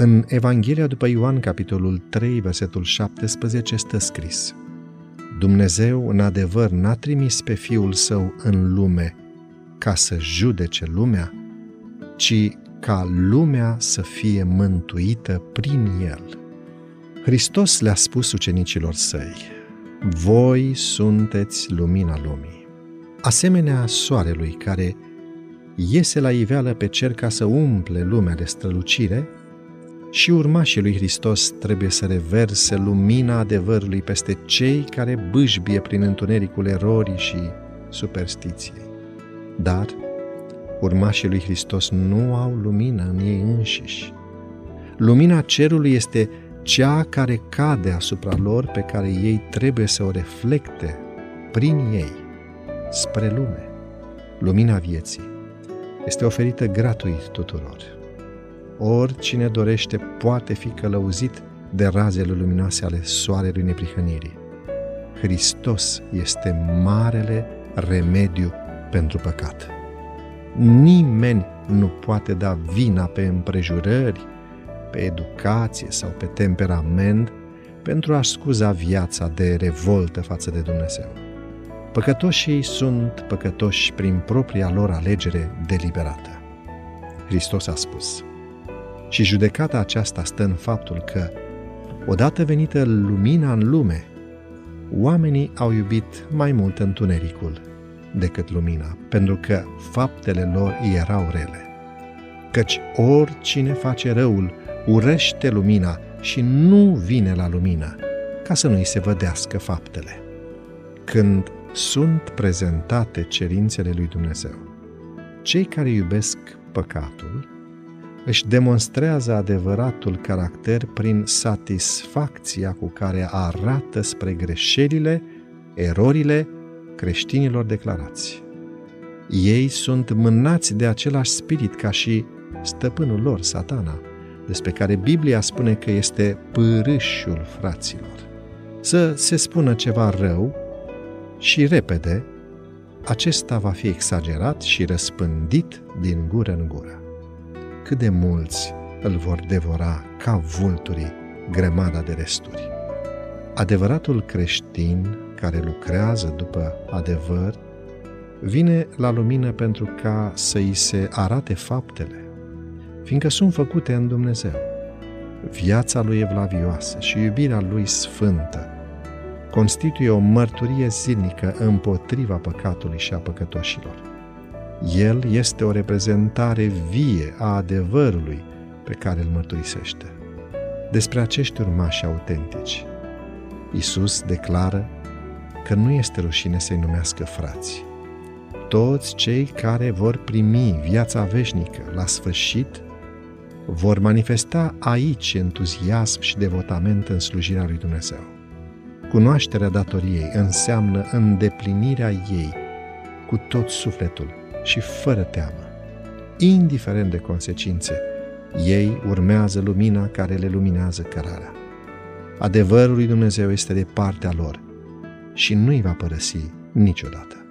În Evanghelia după Ioan, capitolul 3, versetul 17, stă scris Dumnezeu, în adevăr, n-a trimis pe Fiul Său în lume ca să judece lumea, ci ca lumea să fie mântuită prin El. Hristos le-a spus ucenicilor săi, Voi sunteți lumina lumii. Asemenea soarelui care iese la iveală pe cer ca să umple lumea de strălucire, și urmașii lui Hristos trebuie să reverse lumina adevărului peste cei care bâșbie prin întunericul erorii și superstiției. Dar urmașii lui Hristos nu au lumină în ei înșiși. Lumina cerului este cea care cade asupra lor pe care ei trebuie să o reflecte prin ei spre lume. Lumina vieții este oferită gratuit tuturor. Oricine dorește poate fi călăuzit de razele luminoase ale soarelui neprihănirii. Hristos este marele remediu pentru păcat. Nimeni nu poate da vina pe împrejurări, pe educație sau pe temperament pentru a scuza viața de revoltă față de Dumnezeu. Păcătoșii sunt păcătoși prin propria lor alegere deliberată. Hristos a spus, și judecata aceasta stă în faptul că, odată venită lumina în lume, oamenii au iubit mai mult întunericul decât lumina, pentru că faptele lor erau rele. Căci oricine face răul urăște lumina și nu vine la lumină, ca să nu-i se vădească faptele. Când sunt prezentate cerințele lui Dumnezeu, cei care iubesc păcatul își demonstrează adevăratul caracter prin satisfacția cu care arată spre greșelile, erorile creștinilor declarați. Ei sunt mânați de același spirit ca și stăpânul lor, satana, despre care Biblia spune că este pârâșul fraților. Să se spună ceva rău și repede, acesta va fi exagerat și răspândit din gură în gură. Cât de mulți îl vor devora ca vulturii grămada de resturi. Adevăratul creștin care lucrează după adevăr vine la lumină pentru ca să îi se arate faptele, fiindcă sunt făcute în Dumnezeu. Viața lui evlavioasă și iubirea lui sfântă constituie o mărturie zilnică împotriva păcatului și a păcătoșilor. El este o reprezentare vie a adevărului pe care îl mărturisește. Despre acești urmași autentici, Isus declară că nu este rușine să-i numească frați. Toți cei care vor primi viața veșnică la sfârșit vor manifesta aici entuziasm și devotament în slujirea lui Dumnezeu. Cunoașterea datoriei înseamnă îndeplinirea ei cu tot sufletul și fără teamă. Indiferent de consecințe, ei urmează lumina care le luminează cărarea. Adevărul lui Dumnezeu este de partea lor și nu-i va părăsi niciodată.